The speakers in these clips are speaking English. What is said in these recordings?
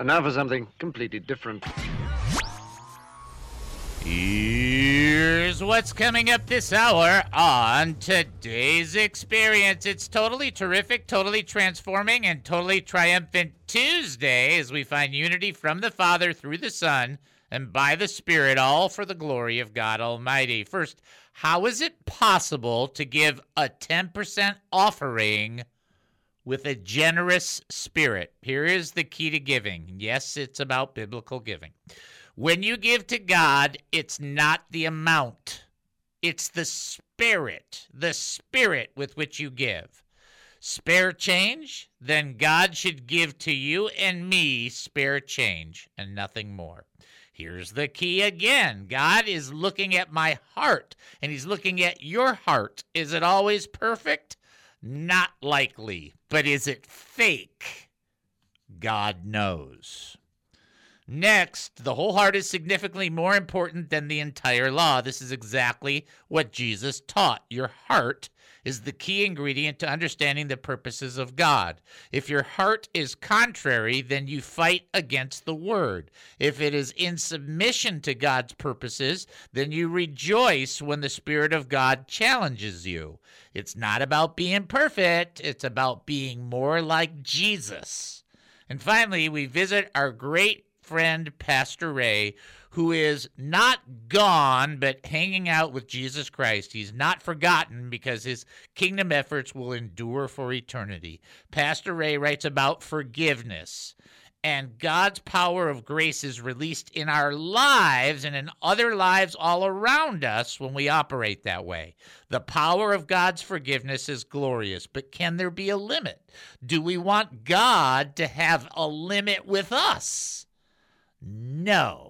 And now for something completely different. Here's what's coming up this hour on today's experience. It's totally terrific, totally transforming, and totally triumphant Tuesday as we find unity from the Father through the Son and by the Spirit, all for the glory of God Almighty. First, how is it possible to give a 10% offering with a generous spirit? Here is the key to giving. Yes, it's about biblical giving. When you give to God, it's not the amount, it's the spirit, the spirit with which you give. Spare change? Then God should give to you and me spare change and nothing more. Here's the key again God is looking at my heart, and He's looking at your heart. Is it always perfect? Not likely. But is it fake? God knows. Next, the whole heart is significantly more important than the entire law. This is exactly what Jesus taught. Your heart is the key ingredient to understanding the purposes of God. If your heart is contrary, then you fight against the word. If it is in submission to God's purposes, then you rejoice when the Spirit of God challenges you. It's not about being perfect, it's about being more like Jesus. And finally, we visit our great friend, Pastor Ray, who is not gone, but hanging out with Jesus Christ. He's not forgotten because his kingdom efforts will endure for eternity. Pastor Ray writes about forgiveness. And God's power of grace is released in our lives and in other lives all around us when we operate that way. The power of God's forgiveness is glorious, but can there be a limit? Do we want God to have a limit with us? No.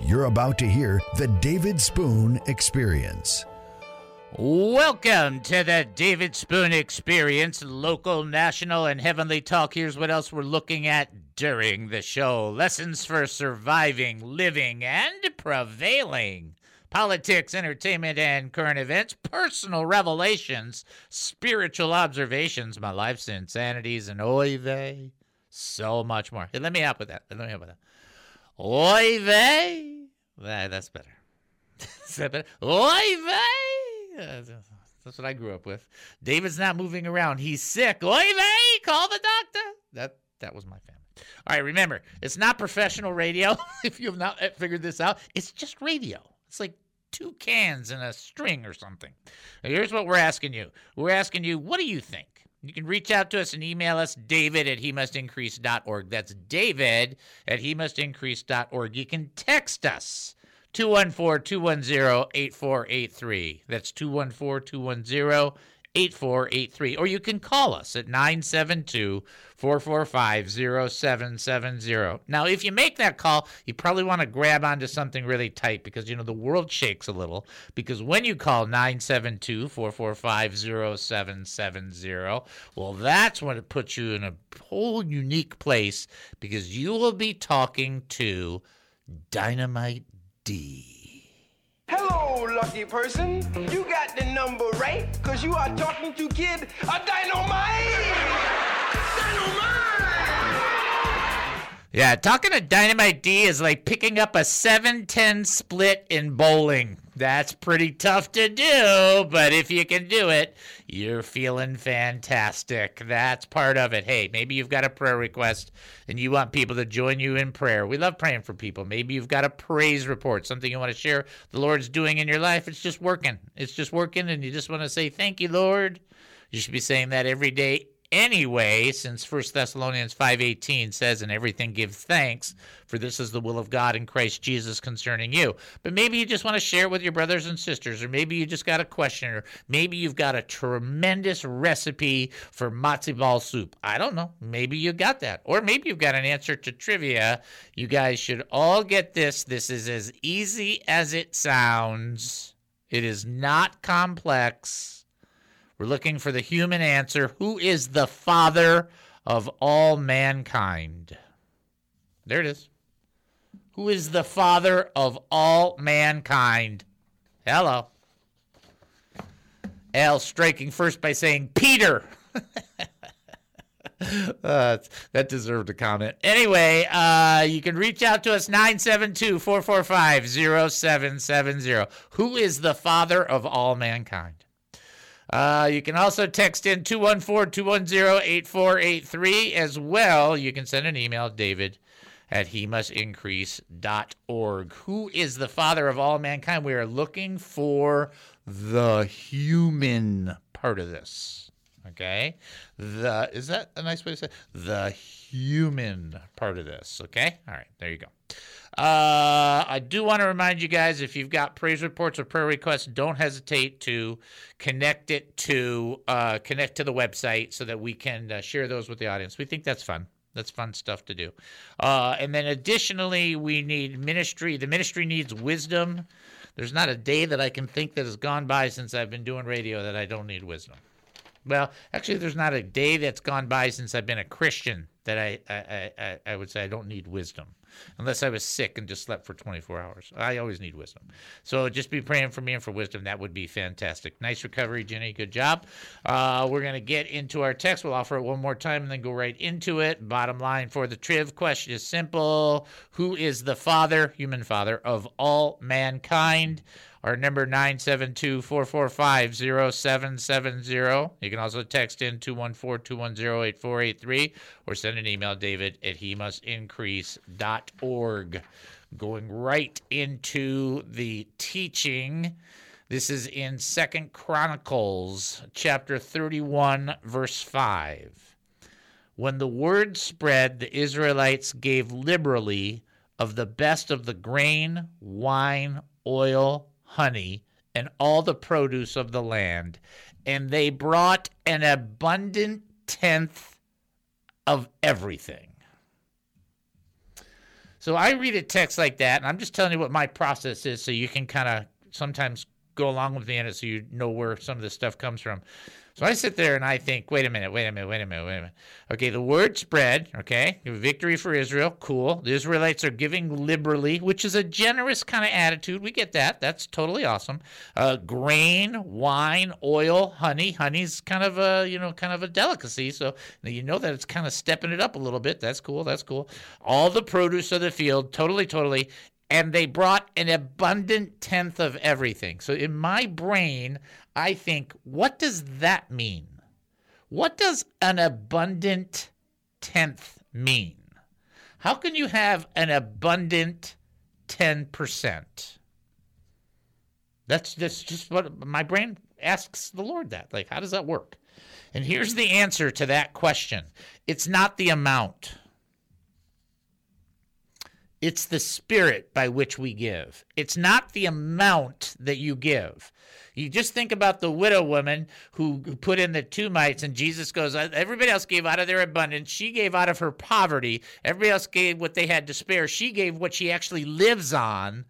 You're about to hear the David Spoon Experience. Welcome to the David Spoon Experience, local, national, and heavenly talk. Here's what else we're looking at during the show lessons for surviving, living, and prevailing. Politics, entertainment, and current events, personal revelations, spiritual observations, my life's insanities, and oy vey, so much more. Hey, let me help with that. Let me help with that. Oy vey. That's better. Is that better? Oy vey. That's what I grew up with. David's not moving around. He's sick. Oy vey, call the doctor. That that was my family. All right, remember, it's not professional radio. if you have not figured this out, it's just radio. It's like two cans and a string or something. Now, here's what we're asking you. We're asking you, what do you think? You can reach out to us and email us, david at he must increase.org. That's david at he must increase.org. You can text us 214 210 8483. That's 214 210 8483. Or you can call us at 972 445 0770. Now, if you make that call, you probably want to grab onto something really tight because, you know, the world shakes a little. Because when you call 972 445 0770, well, that's when it puts you in a whole unique place because you will be talking to Dynamite D. Hello, lucky person. You got the number right, because you are talking to Kid a Dynamite! Dynamite! Yeah, talking to Dynamite D is like picking up a 7 10 split in bowling. That's pretty tough to do, but if you can do it, you're feeling fantastic. That's part of it. Hey, maybe you've got a prayer request and you want people to join you in prayer. We love praying for people. Maybe you've got a praise report, something you want to share the Lord's doing in your life. It's just working. It's just working, and you just want to say, Thank you, Lord. You should be saying that every day, anyway, since 1 Thessalonians 5:18 says, "In everything give thanks, for this is the will of God in Christ Jesus concerning you." But maybe you just want to share it with your brothers and sisters, or maybe you just got a question, or maybe you've got a tremendous recipe for matzo ball soup. I don't know. Maybe you got that, or maybe you've got an answer to trivia. You guys should all get this. This is as easy as it sounds. It is not complex. We're looking for the human answer. Who is the father of all mankind? There it is. Who is the father of all mankind? Hello. Al striking first by saying Peter. Uh, that deserved a comment. Anyway, uh, you can reach out to us 972 445 0770. Who is the father of all mankind? Uh, you can also text in 214 210 8483 as well. You can send an email, David at he must increase.org. Who is the father of all mankind? We are looking for the human part of this. Okay, the is that a nice way to say it? the human part of this? Okay, all right, there you go. Uh, I do want to remind you guys if you've got praise reports or prayer requests, don't hesitate to connect it to uh, connect to the website so that we can uh, share those with the audience. We think that's fun. That's fun stuff to do. Uh, and then additionally, we need ministry. The ministry needs wisdom. There's not a day that I can think that has gone by since I've been doing radio that I don't need wisdom. Well, actually, there's not a day that's gone by since I've been a Christian that I, I, I, I would say I don't need wisdom, unless I was sick and just slept for 24 hours. I always need wisdom. So just be praying for me and for wisdom. That would be fantastic. Nice recovery, Jenny. Good job. Uh, we're going to get into our text. We'll offer it one more time and then go right into it. Bottom line for the Triv question is simple Who is the father, human father, of all mankind? Our number 972-445-0770. You can also text in 214-210-8483 or send an email, david at he must increase.org. Going right into the teaching. This is in Second Chronicles chapter 31, verse 5. When the word spread, the Israelites gave liberally of the best of the grain, wine, oil, honey, and all the produce of the land, and they brought an abundant tenth of everything. So I read a text like that, and I'm just telling you what my process is so you can kind of sometimes go along with me in it so you know where some of this stuff comes from. So I sit there and I think, wait a minute, wait a minute, wait a minute, wait a minute. Okay, the word spread, okay, victory for Israel, cool. The Israelites are giving liberally, which is a generous kind of attitude. We get that. That's totally awesome. Uh, grain, wine, oil, honey. Honey's kind of a, you know, kind of a delicacy. So you know that it's kind of stepping it up a little bit. That's cool. That's cool. All the produce of the field, totally, totally and they brought an abundant tenth of everything. So in my brain, I think, what does that mean? What does an abundant tenth mean? How can you have an abundant 10%? That's that's just what my brain asks the Lord that. Like, how does that work? And here's the answer to that question it's not the amount. It's the spirit by which we give. It's not the amount that you give. You just think about the widow woman who, put in the two mites, and Jesus goes, uh, Everybody else gave out of their abundance. She gave out of her poverty. Everybody else gave what they had to spare. She gave what she actually lives on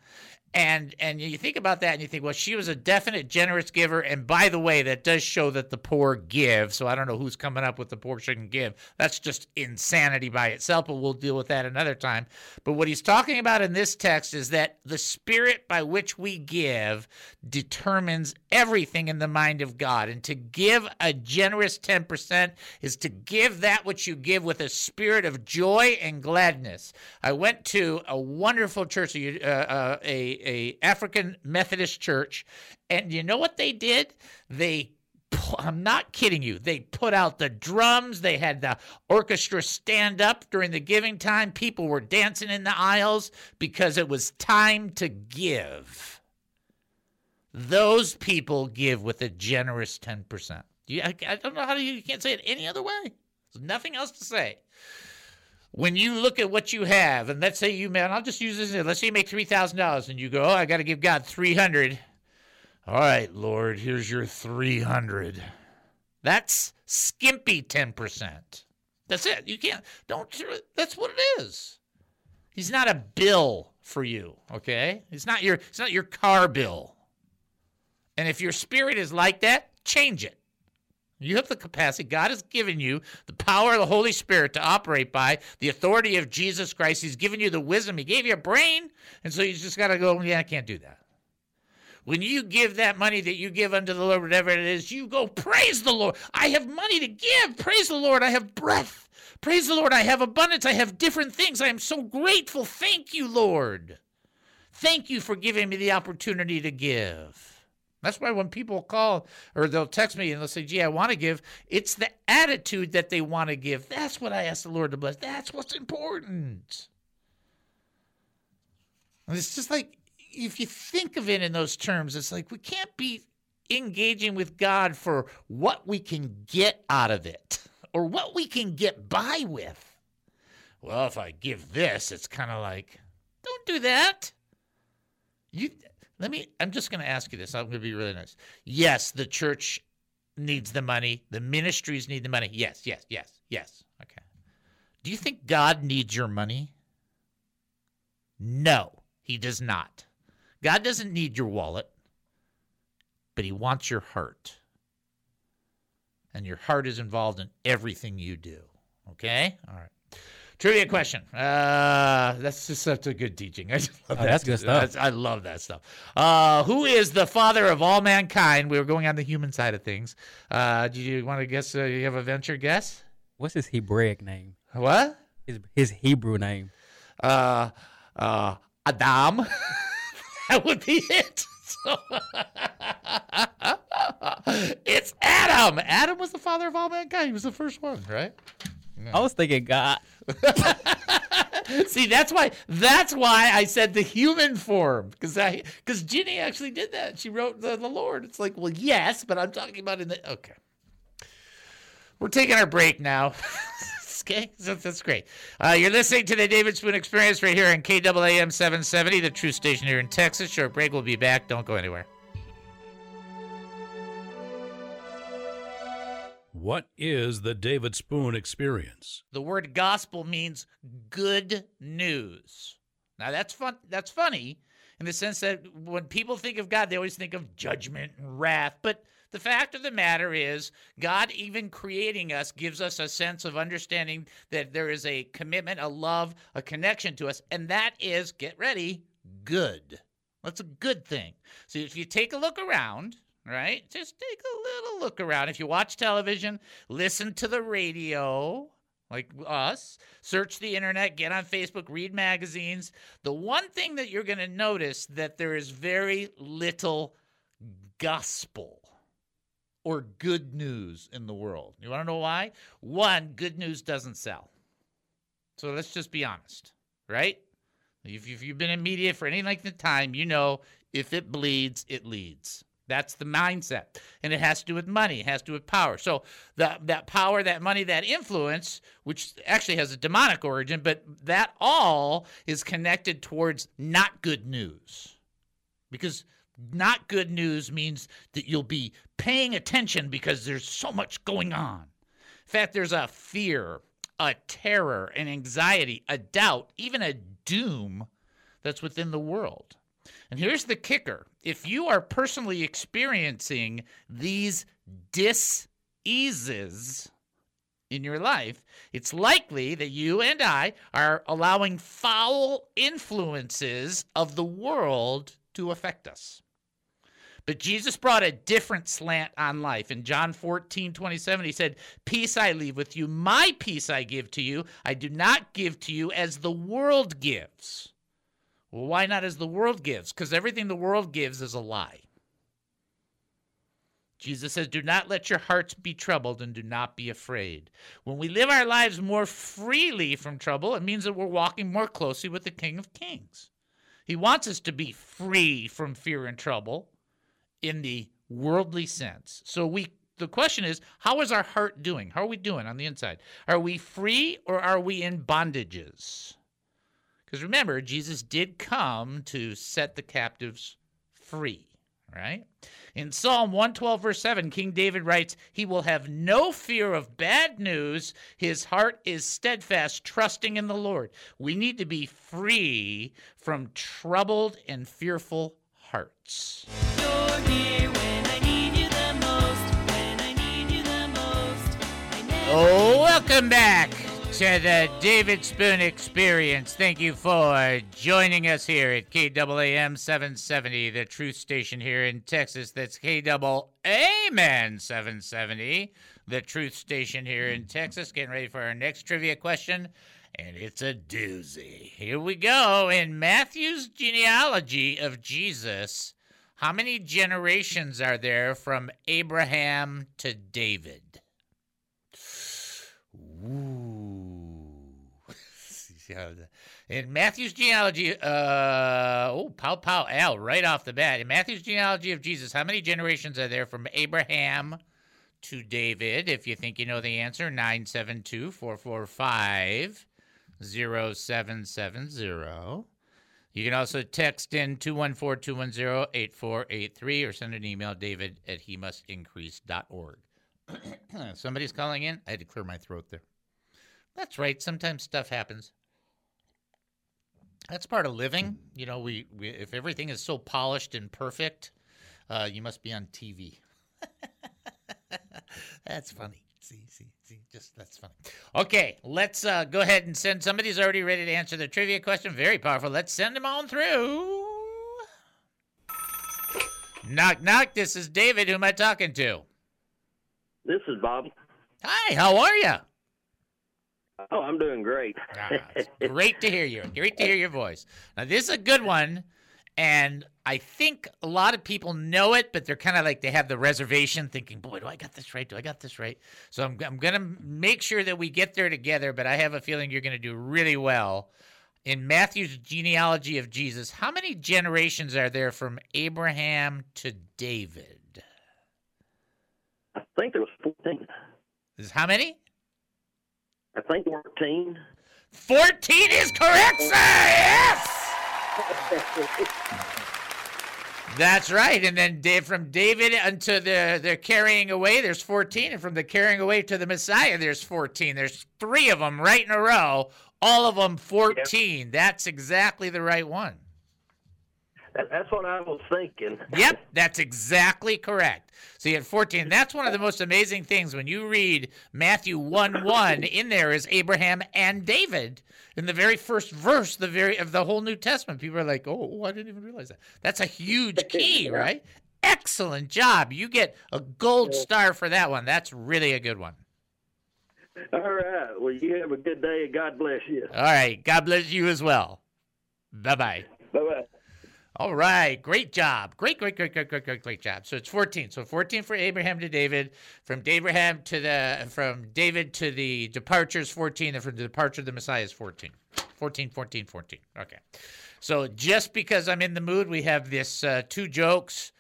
and and you think about that and you think well she was a definite generous giver. And by the way that does show that the poor give. So i don't know who's coming up with the poor shouldn't give. That's just insanity by itself but we'll deal with that another time. But what he's talking about in this text is that the spirit by which we give determines everything in the mind of god. And to give a generous 10% is to give that which you give with a spirit of joy and gladness. I went to a wonderful church uh, uh, a a African Methodist church, and you know what they did? They I'm not kidding you. They put out the drums. They had the orchestra stand up during the giving time. People were dancing in the aisles because it was time to give. Those people give with a generous 10%. You, I, I don't know how to, you can't say it any other way. There's nothing else to say. When you look at what you have, and let's say you, man, I'll just use this. Let's say you make three thousand dollars, and you go, "Oh, I got to give God three hundred. All right, Lord, here's your three hundred. That's skimpy ten percent. That's it. You can't. Don't. That's what it is. He's not a bill for you. Okay. It's not your. It's not your car bill. And if your spirit is like that, change it. You have the capacity. God has given you the power of the Holy Spirit to operate by the authority of Jesus Christ. He's given you the wisdom. He gave you a brain. And so you just got to go, yeah, I can't do that. When you give that money that you give unto the Lord, whatever it is, you go, praise the Lord. I have money to give. Praise the Lord. I have breath. Praise the Lord. I have abundance. I have different things. I am so grateful. Thank you, Lord. Thank you for giving me the opportunity to give. That's why when people call or they'll text me and they'll say, gee, I want to give, it's the attitude that they want to give. That's what I ask the Lord to bless. That's what's important. And it's just like, if you think of it in those terms, it's like we can't be engaging with God for what we can get out of it or what we can get by with. Well, if I give this, it's kind of like, don't do that. You let me, I'm just going to ask you this. I'm going to be really nice. Yes, the church needs the money. The ministries need the money. Yes, yes, yes, yes. Okay. Do you think God needs your money? No, he does not. God doesn't need your wallet, but he wants your heart. And your heart is involved in everything you do. Okay? All right. Trivia question. Uh, that's just such a good teaching. I just love Oh, that. that's good stuff. That's- I love that stuff. Uh, who is the father of all mankind? We were going on the human side of things. Uh, do you want to guess? Uh, you have a venture guess? What's his Hebraic name? What? His his Hebrew name. Uh, uh, Adam. that would be it. So, it's Adam. Adam was the father of all mankind. He was the first one, right? I was thinking God. See, that's why that's why I said the human form because I because Ginny actually did that. She wrote the, the Lord. It's like, well, yes, but I'm talking about in the okay. We're taking our break now. okay, so that's great. Uh, you're listening to the David Spoon Experience right here on KAAM 770, the true station here in Texas. Short break. We'll be back. Don't go anywhere. What is the David Spoon experience? The word gospel means good news. Now that's fun that's funny in the sense that when people think of God, they always think of judgment and wrath. But the fact of the matter is, God, even creating us, gives us a sense of understanding that there is a commitment, a love, a connection to us, and that is, get ready, good. That's a good thing. So if you take a look around, right? Just take a little look around. If you watch television, listen to the radio, like us, search the internet, get on Facebook, read magazines. The one thing that you're going to notice that there is very little gospel or good news in the world. You want to know why? One, good news doesn't sell. So let's just be honest, right? If if you've been in media for any length of time, you know if it bleeds, it leads. That's the mindset. And it has to do with money, it has to do with power. So that that power, that money, that influence, which actually has a demonic origin, but that all is connected towards not good news. Because not good news means that you'll be paying attention because there's so much going on. In fact, there's a fear, a terror, an anxiety, a doubt, even a doom that's within the world. And here's the kicker if you are personally experiencing these dis-eases in your life, it's likely that you and I are allowing foul influences of the world to affect us. But Jesus brought a different slant on life. In John 14, 27, he said, Peace I leave with you, my peace I give to you. I do not give to you as the world gives. Well, why not as the world gives? Because everything the world gives is a lie. Jesus says, Do not let your hearts be troubled and do not be afraid. When we live our lives more freely from trouble, it means that we're walking more closely with the King of Kings. He wants us to be free from fear and trouble in the worldly sense. So we the question is, how is our heart doing? How are we doing on the inside? Are we free or are we in bondages? Because remember, Jesus did come to set the captives free, right? In Psalm 112, verse 7, King David writes, He will have no fear of bad news. His heart is steadfast, trusting in the Lord. We need to be free from troubled and fearful hearts. You're here when I need you the most. When I need you the most. I never Oh, welcome back to the David Spoon Experience. Thank you for joining us here at KAAM 770, the truth station here in Texas. That's KAAM 770, the truth station here in Texas. Getting ready for our next trivia question, and it's a doozy. Here we go. In Matthew's genealogy of Jesus, how many generations are there from Abraham to David? Ooh. In Matthew's genealogy, uh, oh, pow pow Al, right off the bat. In Matthew's genealogy of Jesus, how many generations are there from Abraham to David? If you think you know the answer, 972 445 0770. You can also text in 214 210 8483 or send an email, david at he must. Somebody's calling in. I had to clear my throat there. That's right. Sometimes stuff happens. That's part of living. You know, we, we if everything is so polished and perfect, uh, you must be on TV. that's funny. See, see, see. Just that's funny. Okay, let's uh, go ahead and send. Somebody's already ready to answer the trivia question. Very powerful. Let's send them on through. Knock, knock. This is David. Who am I talking to? This is Bob. Hi, how are you? Oh, I'm doing great. Ah, great to hear you. Great to hear your voice. Now, this is a good one, and I think a lot of people know it, but they're kind of like they have the reservation, thinking, "Boy, do I got this right? Do I got this right?" So I'm I'm gonna make sure that we get there together. But I have a feeling you're gonna do really well. In Matthew's genealogy of Jesus, how many generations are there from Abraham to David? I think there was 14. This Is how many? I think 14. 14 is correct, sir. Yes. That's right. And then Da- from David unto the, the carrying away, there's 14. And from the carrying away to the Messiah, there's 14. There's three of them right in a row, all of them 14. That's exactly the right one. That, that's what I was thinking. Yep, that's exactly correct. So you had 14. That's one of the most amazing things when you read Matthew 1 1, in there is Abraham and David. In the very first verse, the very of the whole New Testament, people are like, oh, oh I didn't even realize that. That's a huge key, right? Excellent job. You get a gold star for that one. That's really a good one. All right. Well, you have a good day God bless you. All right. God bless you as well. Bye bye. Bye bye. All right, great job. Great, great, great, great, great, great, great job. So it's 14. So 14 for Abraham to David, from Abraham to the from David to the departures 14 and from the departure of the Messiah is 14. 14 14 14. Okay. So just because I'm in the mood, we have this uh, two jokes.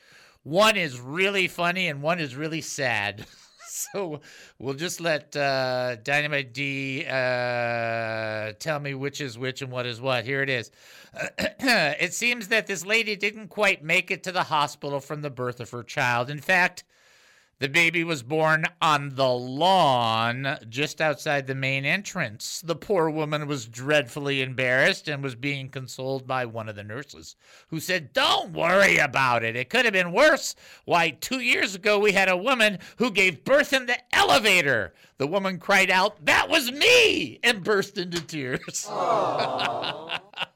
One is really funny and one is really sad. so we'll just let uh, Dynamite D uh, tell me which is which and what is what. Here it is. it seems that this lady didn't quite make it to the hospital from the birth of her child. In fact, the baby was born on the lawn just outside the main entrance. The poor woman was dreadfully embarrassed and was being consoled by one of the nurses, who said, Don't worry about it. It could have been worse. Why, two years ago, we had a woman who gave birth in the elevator. The woman cried out, That was me! and burst into tears.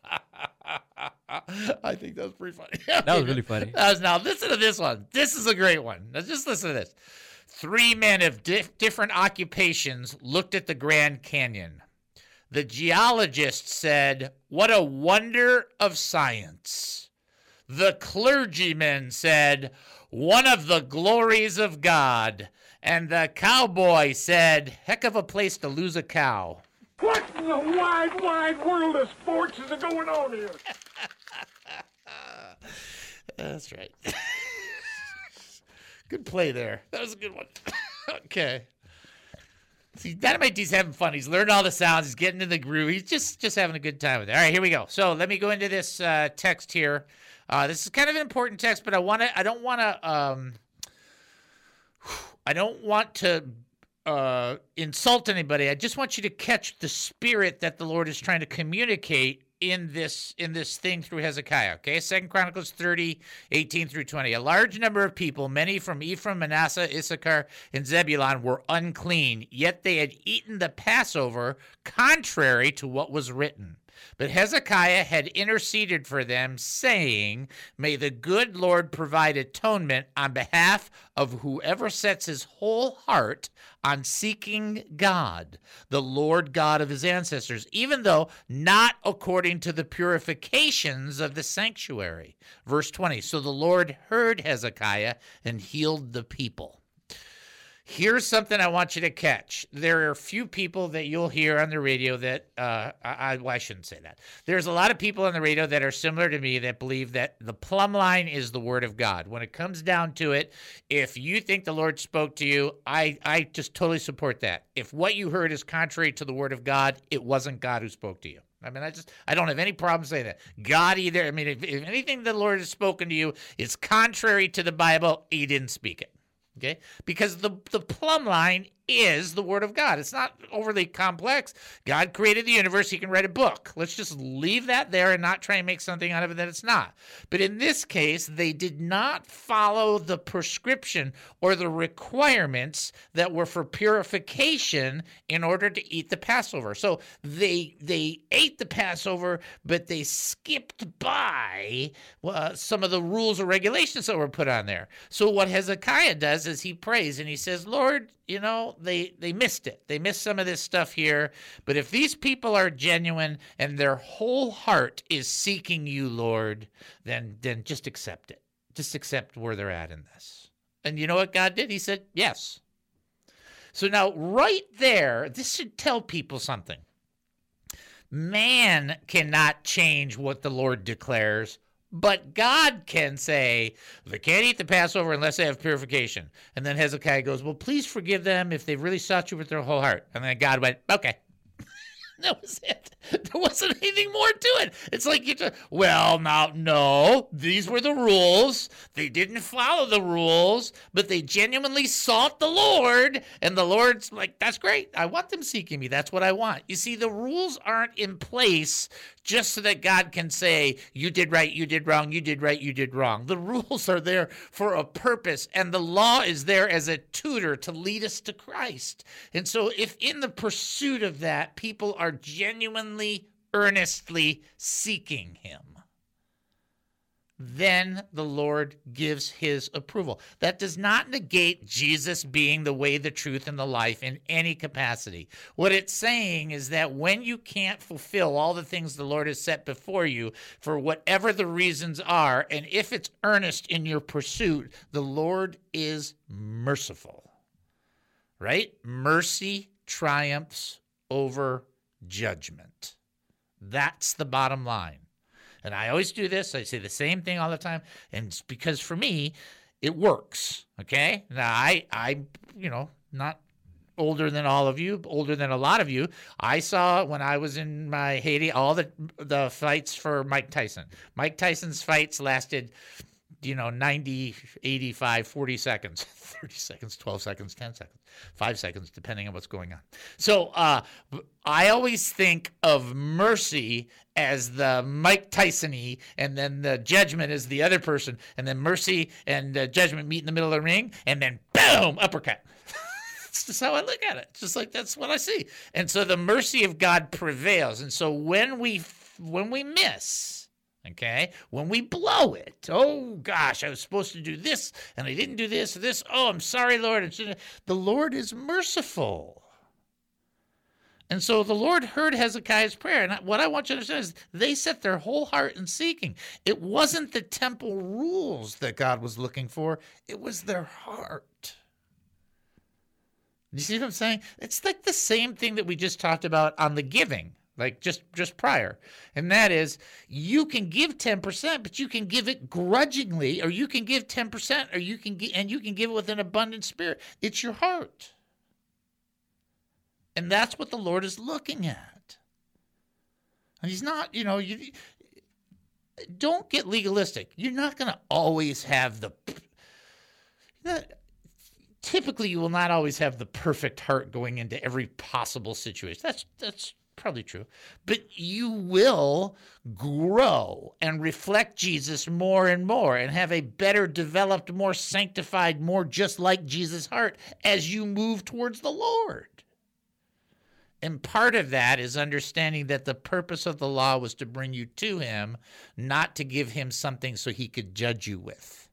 I think that was pretty funny. That was really funny. Was- now listen to this one. This is a great one. Now just listen to this. Three men of dif- different occupations looked at the Grand Canyon. The geologist said, "What a wonder of science." The clergyman said, "One of the glories of God." And the cowboy said, "Heck of a place to lose a cow." What in the wide, wide world of sports is going on here? That's right. Good play there. That was a good one. okay. See, Dynamite D's having fun. He's learned all the sounds. He's getting in the groove. He's just just having a good time with it. All right, here we go. So let me go into this uh, text here. Uh, this is kind of an important text, but I want to. I don't want to. Um, I don't want to uh, insult anybody. I just want you to catch the spirit that the Lord is trying to communicate in this in this thing through Hezekiah. Okay, Second Chronicles 30, 18 through 20. A large number of people, many from Ephraim, Manasseh, Issachar, and Zebulun, were unclean, yet they had eaten the Passover contrary to what was written. But Hezekiah had interceded for them, saying, May the good Lord provide atonement on behalf of whoever sets his whole heart on seeking God, the Lord God of his ancestors, even though not according to the purifications of the sanctuary. Verse 20 So the Lord heard Hezekiah and healed the people. Here's something I want you to catch. There are a few people that you'll hear on the radio that uh, I, well, I shouldn't say that. There's a lot of people on the radio that are similar to me that believe that the plumb line is the word of God. When it comes down to it, if you think the Lord spoke to you, I I just totally support that. If what you heard is contrary to the word of God, it wasn't God who spoke to you. I mean, I just I don't have any problem saying that. God either. I mean, if, if anything the Lord has spoken to you is contrary to the Bible, He didn't speak it. Okay? Because the the plumb line is the word of God. It's not overly complex. God created the universe, he can write a book. Let's just leave that there and not try and make something out of it that it's not. But in this case, they did not follow the prescription or the requirements that were for purification in order to eat the Passover. So they they ate the Passover, but they skipped by uh, some of the rules or regulations that were put on there. So what Hezekiah does is he prays and he says, "Lord, you know they they missed it. They missed some of this stuff here. But if these people are genuine and their whole heart is seeking you lord then then just accept it. Just accept where they're at in this. And you know what god did? He said yes. So now right there this should tell people something. Man cannot change what the lord declares but God can say, they can't eat the Passover unless they have purification. And then Hezekiah goes, Well, please forgive them if they've really sought you with their whole heart. And then God went, Okay. that was it. There wasn't anything more to it. It's like you just, well, now, no, these were the rules. They didn't follow the rules, but they genuinely sought the Lord. And the Lord's like, that's great. I want them seeking me. That's what I want. You see, the rules aren't in place just so that God can say, you did right, you did wrong, you did right, you did wrong. The rules are there for a purpose, and the law is there as a tutor to lead us to Christ. And so, if in the pursuit of that, people are genuinely, earnestly seeking Him, then the Lord gives his approval. That does not negate Jesus being the way, the truth, and the life in any capacity. What it's saying is that when you can't fulfill all the things the Lord has set before you, for whatever the reasons are, and if it's earnest in your pursuit, the Lord is merciful. Right? Mercy triumphs over judgment. That's the bottom line. And I always do this. I say the same thing all the time. And it's because for me, it works. Okay. Now I I you know, not older than all of you, older than a lot of you. I saw when I was in my Haiti all the the fights for Mike Tyson. Mike Tyson's fights lasted you know 90 85 40 seconds 30 seconds 12 seconds 10 seconds 5 seconds depending on what's going on so uh, i always think of mercy as the mike tyson and then the judgment is the other person and then mercy and uh, judgment meet in the middle of the ring and then boom uppercut It's just how I look at it. It's just like that's what I see. And so the mercy of God prevails. And so when we when we miss, okay, when we blow it, oh gosh, I was supposed to do this and I didn't do this, this. Oh, I'm sorry, Lord. The Lord is merciful. And so the Lord heard Hezekiah's prayer. And what I want you to understand is they set their whole heart in seeking. It wasn't the temple rules that God was looking for, it was their heart. You see what I'm saying? It's like the same thing that we just talked about on the giving. Like just just prior. And that is you can give 10% but you can give it grudgingly or you can give 10% or you can gi- and you can give it with an abundant spirit. It's your heart. And that's what the lord is looking at. And he's not you know you don't get legalistic. You're not going to always have the typically you will not always have the perfect heart going into every possible situation. That's that's probably true. But you will grow and reflect Jesus more and more and have a better developed, more sanctified, more just like Jesus heart as you move towards the Lord. And part of that is understanding that the purpose of the law was to bring you to him, not to give him something so he could judge you with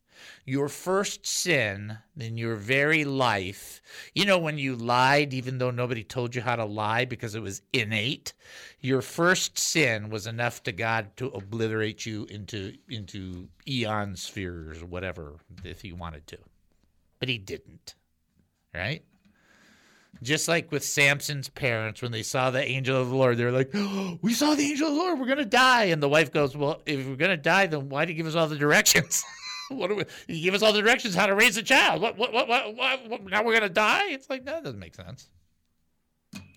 your first sin in your very life, you know, when you lied, even though nobody told you how to lie because it was innate, your first sin was enough to God to obliterate you into into eon spheres whatever if he wanted to. But he didn't. Right? Just like with Samson's parents, when they saw the angel of the Lord, they're like, oh, We saw the angel of the Lord, we're to die. And the wife goes, Well, if we're to die, then why did you give us all the directions? what do we, you give us all the directions how to raise a child? What, what, what, what, what, what now we're to die? It's like, that doesn't make sense.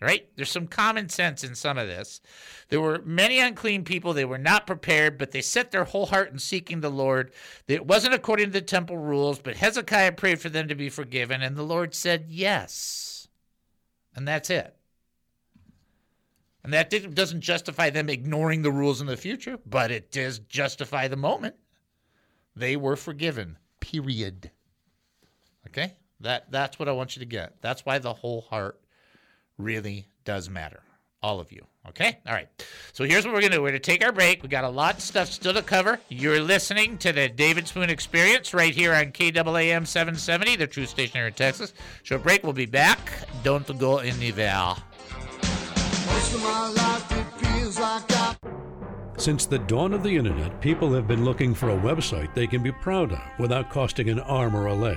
Right? There's some common sense in some of this. There were many unclean people. They were not prepared, but they set their whole heart in seeking the Lord. It wasn't according to the temple rules, but Hezekiah prayed for them to be forgiven, and the Lord said yes. And that's it. And that doesn't justify them ignoring the rules in the future, but it does justify the moment. They were forgiven. Period. Okay? That that's what I want you to get. That's why the whole heart really does matter. All of you. Okay? All right. So here's what we're to do. We're to take our break. We got a lot of stuff still to cover. You're listening to the David Spoon Experience right here on KAAM 770, the true station here in Texas. Short break. We'll be back. Don't go anywhere. Since the dawn of the internet, people have been looking for a website they can be proud of without costing an arm or a leg.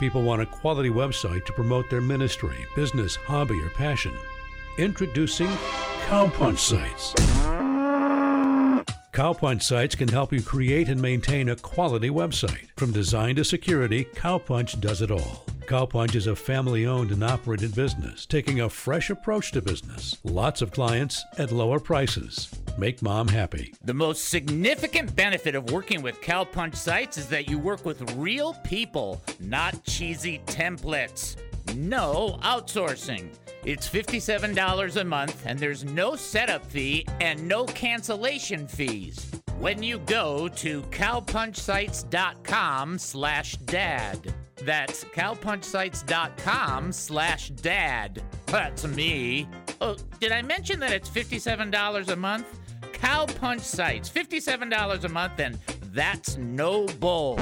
People want a quality website to promote their ministry, business, hobby, or passion. Introducing Cowpunch Sites. Cowpunch Sites can help you create and maintain a quality website. From design to security, Cowpunch does it all. Cowpunch is a family owned and operated business, taking a fresh approach to business. Lots of clients at lower prices. Make mom happy. The most significant benefit of working with Cowpunch sites is that you work with real people, not cheesy templates. No outsourcing. It's $57 a month, and there's no setup fee and no cancellation fees. When you go to cowpunchsites.com slash dad. That's cowpunchsites.com slash dad. That's me. Oh, did I mention that it's $57 a month? Cowpunch Sites, $57 a month, and that's no bull.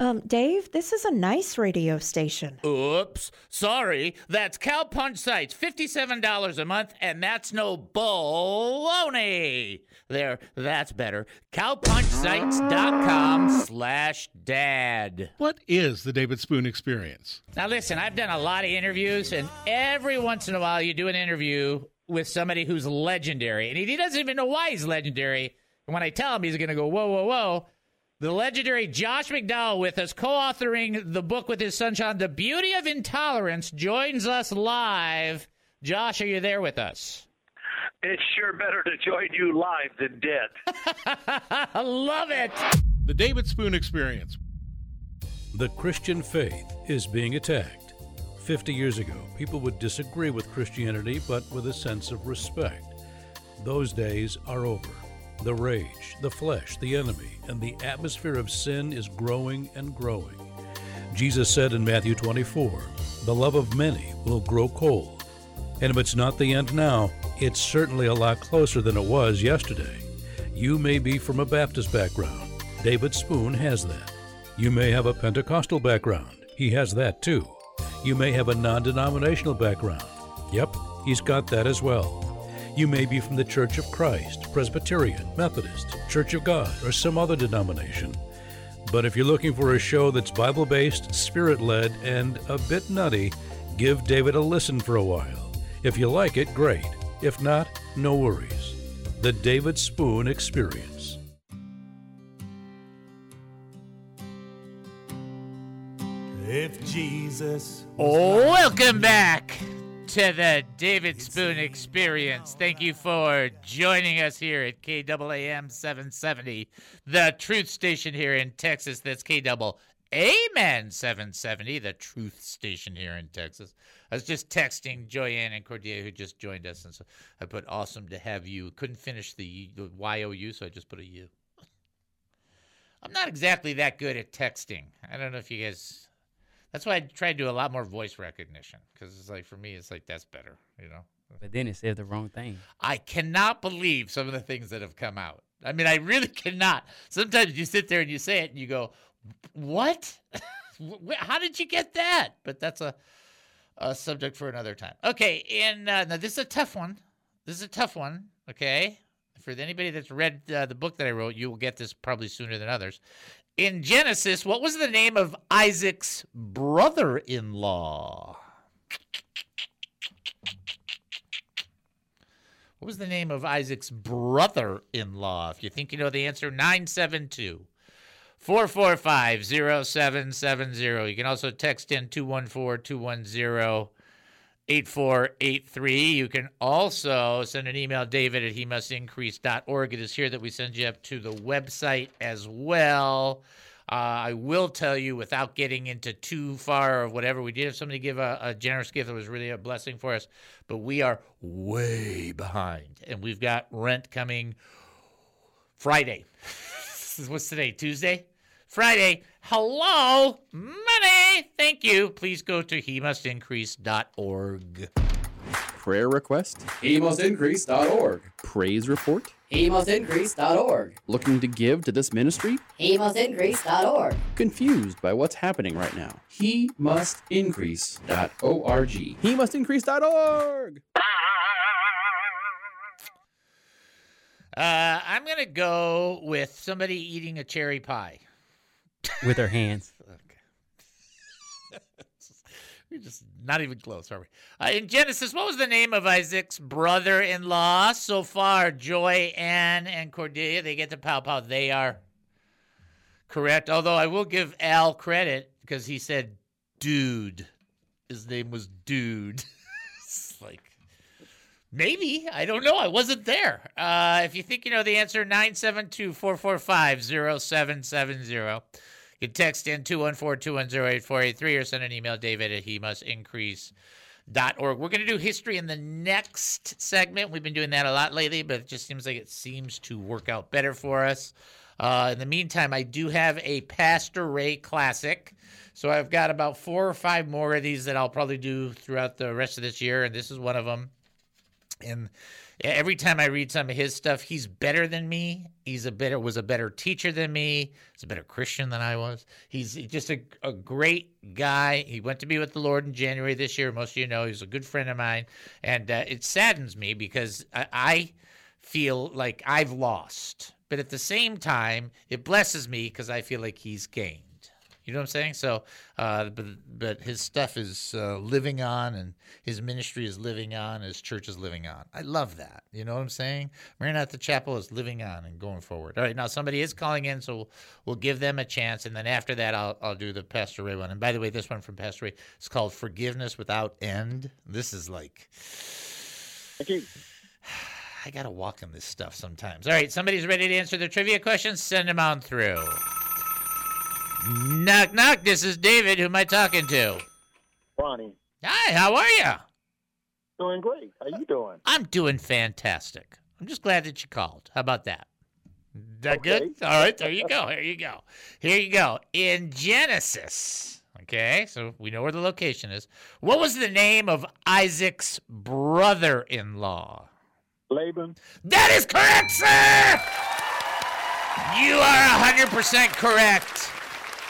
Um, Dave, this is a nice radio station. Oops, sorry. That's Cowpunch Sites, $57 a month, and that's no baloney. There, that's better. Cowpunchsites.com slash dad. What is the David Spoon experience? Now, listen, I've done a lot of interviews, and every once in a while, you do an interview with somebody who's legendary, and he doesn't even know why he's legendary. And when I tell him, he's going to go, whoa, whoa, whoa. The legendary Josh McDowell with us, co authoring the book with his son Sean, The Beauty of Intolerance, joins us live. Josh, are you there with us? It's sure better to join you live than dead. I love it. The David Spoon experience. The Christian faith is being attacked. 50 years ago, people would disagree with Christianity, but with a sense of respect. Those days are over. The rage, the flesh, the enemy, and the atmosphere of sin is growing and growing. Jesus said in Matthew 24, The love of many will grow cold. And if it's not the end now, it's certainly a lot closer than it was yesterday. You may be from a Baptist background. David Spoon has that. You may have a Pentecostal background. He has that too. You may have a non denominational background. Yep, he's got that as well. You may be from the Church of Christ, Presbyterian, Methodist, Church of God, or some other denomination. But if you're looking for a show that's Bible based, spirit led, and a bit nutty, give David a listen for a while. If you like it, great. If not, No worries. The David Spoon Experience. If Jesus. Welcome back to the David Spoon Experience. Thank you for joining us here at KAAM 770, the truth station here in Texas. That's KAAM 770, the truth station here in Texas. I was just texting Joyanne and Cordelia, who just joined us, and so I put awesome to have you. Couldn't finish the, the YOU, so I just put a U. I'm not exactly that good at texting. I don't know if you guys. That's why I try to do a lot more voice recognition because it's like for me, it's like that's better, you know. But then it said the wrong thing. I cannot believe some of the things that have come out. I mean, I really cannot. Sometimes you sit there and you say it and you go, "What? How did you get that?" But that's a, a subject for another time. Okay, and uh, now this is a tough one. This is a tough one. Okay, for anybody that's read uh, the book that I wrote, you will get this probably sooner than others. In Genesis, what was the name of Isaac's brother-in-law? What was the name of Isaac's brother in law? If you think you know the answer, 972 445 0770. You can also text in 214 210 8483. You can also send an email, david at he must. It is here that we send you up to the website as well. Uh, I will tell you, without getting into too far of whatever, we did have somebody give a, a generous gift that was really a blessing for us, but we are way behind. And we've got rent coming Friday. What's today? Tuesday? Friday. Hello, money. Thank you. Please go to he must increase.org. Prayer request? He must HeMustIncrease.org. Praise report? He must HeMustIncrease.org. Looking to give to this ministry? He must HeMustIncrease.org. Confused by what's happening right now? HeMustIncrease.org. HeMustIncrease.org. Uh, I'm going to go with somebody eating a cherry pie. With her hands. We're just not even close, are we? Uh, in Genesis, what was the name of Isaac's brother-in-law? So far, Joy, Ann, and Cordelia, they get the pow pow. They are correct. Although I will give Al credit because he said dude. His name was Dude. it's like maybe. I don't know. I wasn't there. Uh, if you think you know the answer, 972 445 0770. You can text in 214-210-8483 or send an email, david at he must increase org. We're going to do history in the next segment. We've been doing that a lot lately, but it just seems like it seems to work out better for us. Uh, in the meantime, I do have a Pastor Ray classic. So I've got about four or five more of these that I'll probably do throughout the rest of this year, and this is one of them. And every time I read some of his stuff, he's better than me. He's a better was a better teacher than me. He's a better Christian than I was. He's just a, a great guy. He went to be with the Lord in January this year. Most of you know he's a good friend of mine, and uh, it saddens me because I, I feel like I've lost, but at the same time, it blesses me because I feel like he's gained. You know what I'm saying? So, uh, but but his stuff is uh, living on, and his ministry is living on, his church is living on. I love that. You know what I'm saying? Maranatha Chapel is living on and going forward. All right, now somebody is calling in, so we'll, we'll give them a chance, and then after that, I'll I'll do the Pastor Ray one. And by the way, this one from Pastor Ray is called "Forgiveness Without End." This is like. Thank you. I gotta walk in this stuff sometimes. All right, somebody's ready to answer the trivia questions. Send them on through. Knock knock. This is David. Who am I talking to? Ronnie. Hi. How are you? Doing great. How you doing? I'm doing fantastic. I'm just glad that you called. How about that? That good? All right. There you go. Here you go. Here you go. In Genesis. Okay, so we know where the location is. What was the name of Isaac's brother-in-law? Laban. That is correct, sir. You are 100% correct.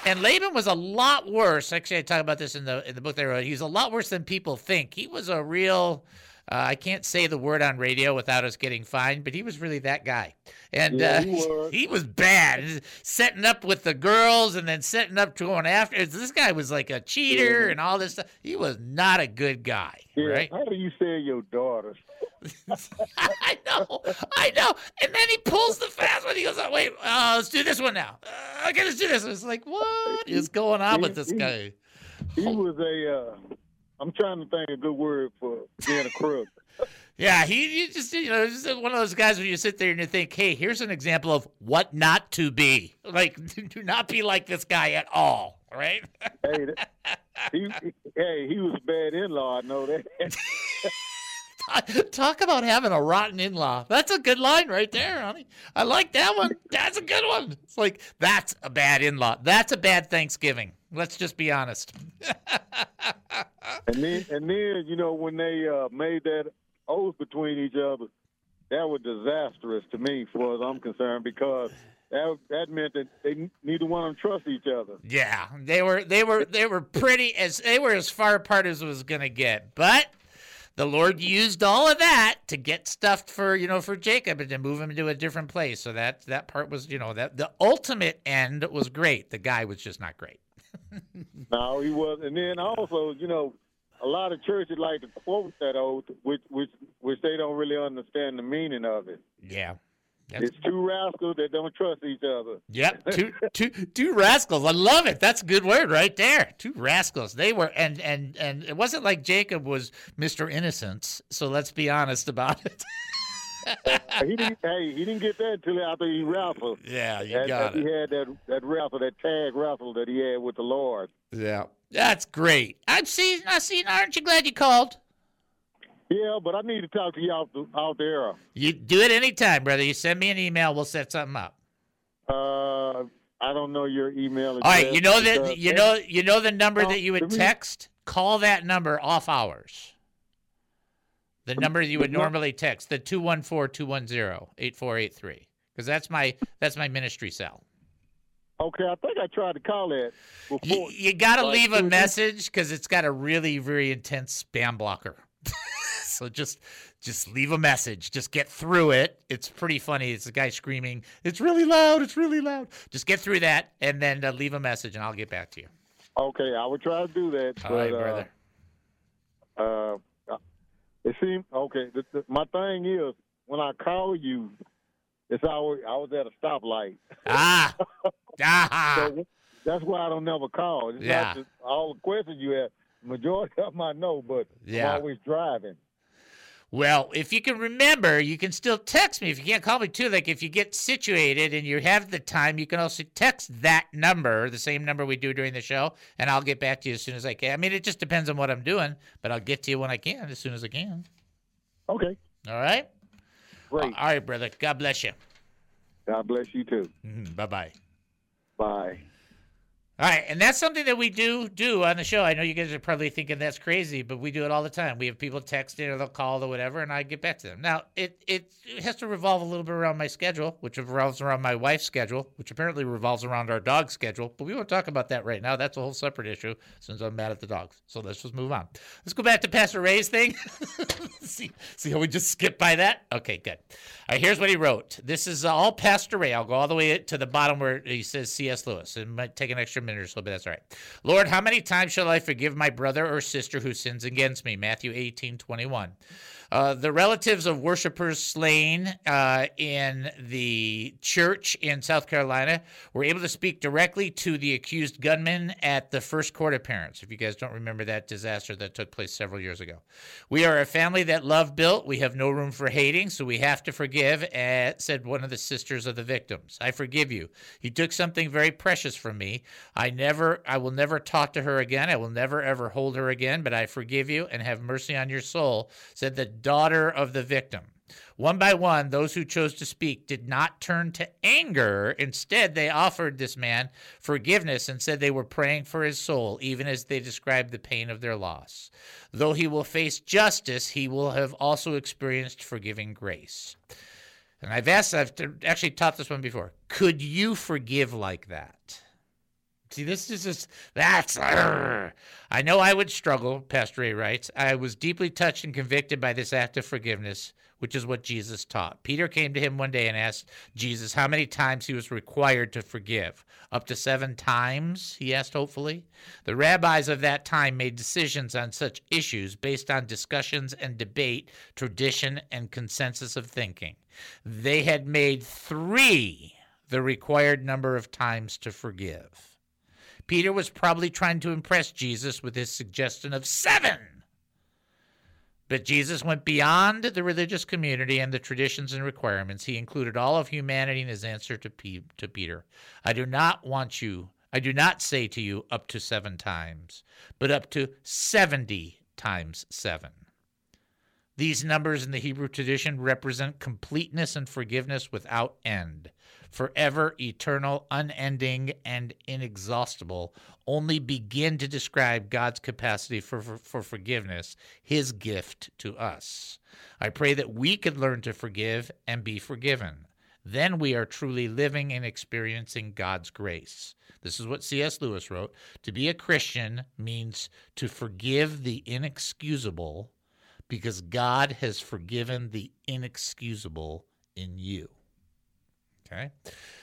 And Laban was a lot worse. Actually, I talk about this in the in the book that I wrote. was a lot worse than people think. He was a real Uh, I can't say the word on radio without us getting fined, but he was really that guy. And Yeah, uh, he was. bad, setting up with the girls and then setting up to going after. This guy was like a cheater and all this stuff. He was not a good guy, Yeah, right? How do you say your daughters? I know, I know. And then he pulls the fast one. He goes, oh, "Wait, uh, let's do this one now. Uh, okay, let's do this." It's like, what is going on with this He- guy? He was a. Uh, I'm trying to think a good word for being a crook. Yeah, he, he just you know just one of those guys where you sit there and you think, "Hey, here's an example of what not to be. Like, do not be like this guy at all." Right? hey, that- he, hey, he was a bad in-law. I know that. Talk about having a rotten in-law. That's a good line right there, honey. I like that one. That's a good one. It's like that's a bad in-law. That's a bad Thanksgiving. Let's just be honest. And then, and then, you know, when they uh, made that oath between each other, that was disastrous to me, as far as I'm concerned, because that that meant that they neither one of them trust each other. Yeah, they were they were they were pretty as they were as far apart as it was gonna get. But the Lord used all of that to get stuff for you know for Jacob and to move him to a different place. So that that part was you know that the ultimate end was great. The guy was just not great. No, he was. And then also, you know, a lot of churches like to quote that oath, which which which they don't really understand the meaning of it. Yeah. It's two rascals that don't trust each other. Yep, two two two rascals. I love it. That's a good word right there. Two rascals. They were and and and it wasn't like Jacob was Mr. Innocence. So let's be honest about it. he didn't. Hey, he didn't get that until after he raffled. Yeah, you That- got that it. He had that that raffle, that tag raffle that he had with the Lord. Yeah. That's great. I'm see I see aren't you glad you called? Yeah, but I need to talk to you out out there. You do it anytime, brother. You send me an email, we'll set something up. Uh, I don't know your email. All right, you know address that you know you know the number that you would text? Call that number off hours. The number you would normally text, the 214-210-8483. Because that's my that's my ministry cell. Okay, I think I tried to call it. You, before. you got to Like, leave a message because it's got a really, very intense spam blocker. so just just leave a message. Just get through it. It's pretty funny. It's a guy screaming, "It's really loud! It's really loud!" Just get through that and then uh, leave a message, and I'll get back to you. Okay, I would try to do that. All but, right, uh, brother. Uh, it seems okay. The, the, my thing is, when I call you, it's always I was at a stoplight. Ah, ah. So that's why I don't never call. It's Yeah. not just all the questions you have. Majority of them I know, but Yeah. I'm always driving. Well, if you can remember, you can still text me. If you can't call me too, like if you get situated and you have the time, you can also text that number, the same number we do during the show, and I'll get back to you as soon as I can. I mean, it just depends on what I'm doing, but I'll get to you when I can, as soon as I can. Okay. All right? Great. All right, brother. God bless you. God bless you too. Mm-hmm. Bye bye. Bye. All right, and that's something that we do do on the show. I know you guys are probably thinking that's crazy, but we do it all the time. We have people text in or they'll call or whatever, and I get back to them. Now, it, it it has to revolve a little bit around my schedule, which revolves around my wife's schedule, which apparently revolves around our dog's schedule. But we won't talk about that right now. That's a whole separate issue since I'm mad at the dogs. So let's just move on. Let's go back to Pastor Ray's thing. see, see how we just skip by that? Okay, good. All right, here's what he wrote. This is all Pastor Ray. I'll go all the way to the bottom where he says C.S. Lewis. It might take an extra minute or so, but that's all right. Lord, how many times shall I forgive my brother or sister who sins against me? Matthew 18, 21. Uh, the relatives of worshipers slain uh, in the church in South Carolina were able to speak directly to the accused gunman at the first court appearance. If you guys don't remember that disaster that took place several years ago, we are a family that love built. We have no room for hating, so we have to forgive. Uh, said one of the sisters of the victims. I forgive you. He took something very precious from me. I never, I will never talk to her again. I will never ever hold her again. But I forgive you and have mercy on your soul. Said the daughter of the victim. One by one, those who chose to speak did not turn to anger. Instead, they offered this man forgiveness and said they were praying for his soul, even as they described the pain of their loss. Though he will face justice, he will have also experienced forgiving grace. And I've asked, I've actually taught this one before. Could you forgive like that? See, this is just that's. I know I would struggle. Pastor Ray writes. I was deeply touched and convicted by this act of forgiveness, which is what Jesus taught. Peter came to him one day and asked Jesus how many times he was required to forgive. Up to seven times, he asked hopefully. The rabbis of that time made decisions on such issues based on discussions and debate, tradition, and consensus of thinking. They had made three the required number of times to forgive. Peter was probably trying to impress Jesus with his suggestion of seven. But Jesus went beyond the religious community and the traditions and requirements. He included all of humanity in his answer to, P- to Peter. I do not want you, I do not say to you up to seven times, but up to 70 times seven. These numbers in the Hebrew tradition represent completeness and forgiveness without end, forever, eternal, unending, and inexhaustible, only begin to describe God's capacity for, for, for, forgiveness, his gift to us. I pray that we could learn to forgive and be forgiven. Then we are truly living and experiencing God's grace. This is what C.S. Lewis wrote To be a Christian means to forgive the inexcusable because God has forgiven the inexcusable in you. Okay?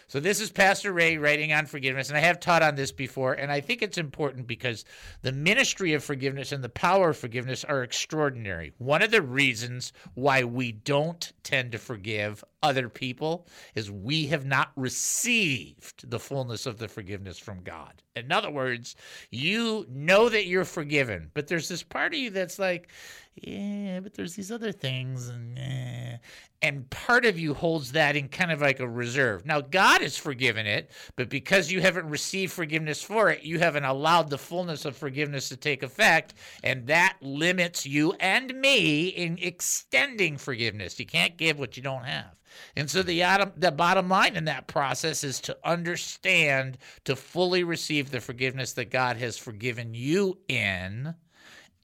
So this is Pastor Ray writing on forgiveness, and I have taught on this before, and I think it's important because the ministry of forgiveness and the power of forgiveness are extraordinary. One of the reasons why we don't tend to forgive other people is we have not received the fullness of the forgiveness from God. In other words, you know that you're forgiven, but there's this part of you that's like, yeah, but there's these other things, and eh. and part of you holds that in kind of like a reserve. Now, God has forgiven it, but because you haven't received forgiveness for it, you haven't allowed the fullness of forgiveness to take effect, and that limits you and me in extending forgiveness. You can't give what you don't have. And so the, the bottom line in that process is to understand, to fully receive the forgiveness that God has forgiven you in,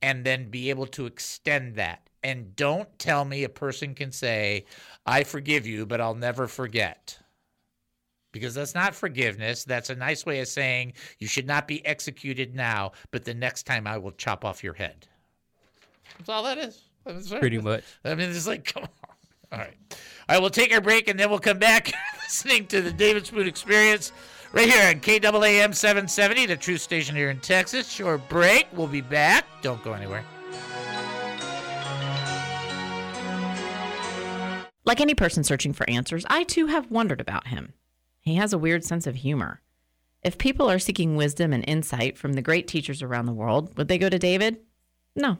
and then be able to extend that. And don't tell me a person can say, I forgive you, but I'll never forget. Because that's not forgiveness. That's a nice way of saying you should not be executed now, but the next time I will chop off your head. That's all that is. That's Pretty much. I mean, it's like, come on. All right. All right, we'll take our break and then we'll come back listening to the David Spoon Experience right here on KAAM 770, the true station here in Texas. Short break. We'll be back. Don't go anywhere. Like any person searching for answers, I too have wondered about him. He has a weird sense of humor. If people are seeking wisdom and insight from the great teachers around the world, would they go to David? No,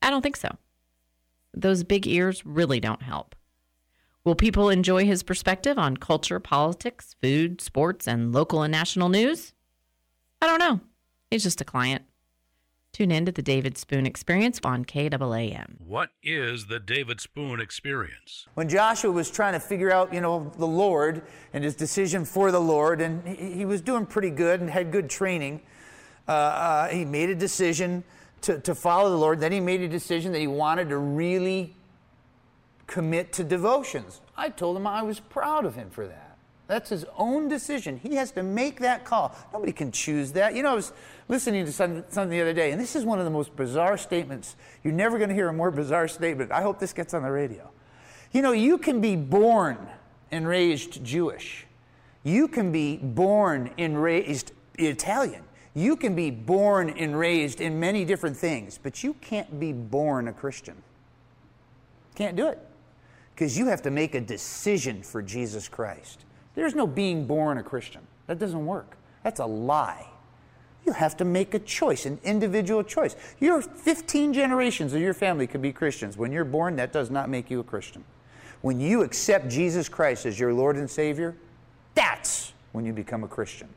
I don't think so. Those big ears really don't help. Will people enjoy his perspective on culture, politics, food, sports, and local and national news? I don't know. He's just a client. Tune in to the David Spoon Experience on KAAM. What is the David Spoon experience? When Joshua was trying to figure out, you know, the Lord and his decision for the Lord, and he, he was doing pretty good and had good training, uh, uh, he made a decision to, to follow the Lord. Then he made a decision that he wanted to really commit to devotions. I told him I was proud of him for that. That's his own decision. He has to make that call. Nobody can choose that. You know, I was listening to something, something the other day, and this is one of the most bizarre statements. You're never going to hear a more bizarre statement. I hope this gets on the radio. You know, you can be born and raised Jewish. You can be born and raised Italian. You can be born and raised in many different things, but you can't be born a Christian. Can't do it. Because you have to make a decision for Jesus Christ. There's no being born a Christian. That doesn't work. That's a lie. You have to make a choice, an individual choice. Your 15 generations of your family could be Christians. When you're born, that does not make you a Christian. When you accept Jesus Christ as your Lord and Savior, that's when you become a Christian.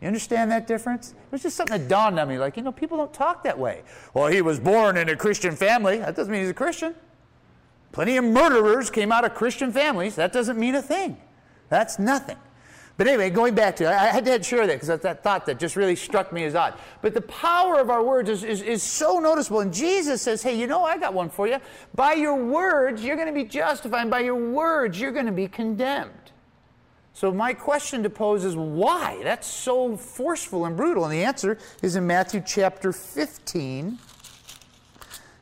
You understand that difference? It was just something that dawned on me like, you know, people don't talk that way. Well, he was born in a Christian family. That doesn't mean he's a Christian. Plenty of murderers came out of Christian families. That doesn't mean a thing. That's nothing. But anyway, going back to it, I had to share that because that thought that just really struck me as odd. But the power of our words is, is, is so noticeable. And Jesus says, hey, you know, I got one for you. By your words, you're going to be justified. By your words, you're going to be condemned. So my question to pose is why? That's so forceful and brutal. And the answer is in Matthew chapter 15.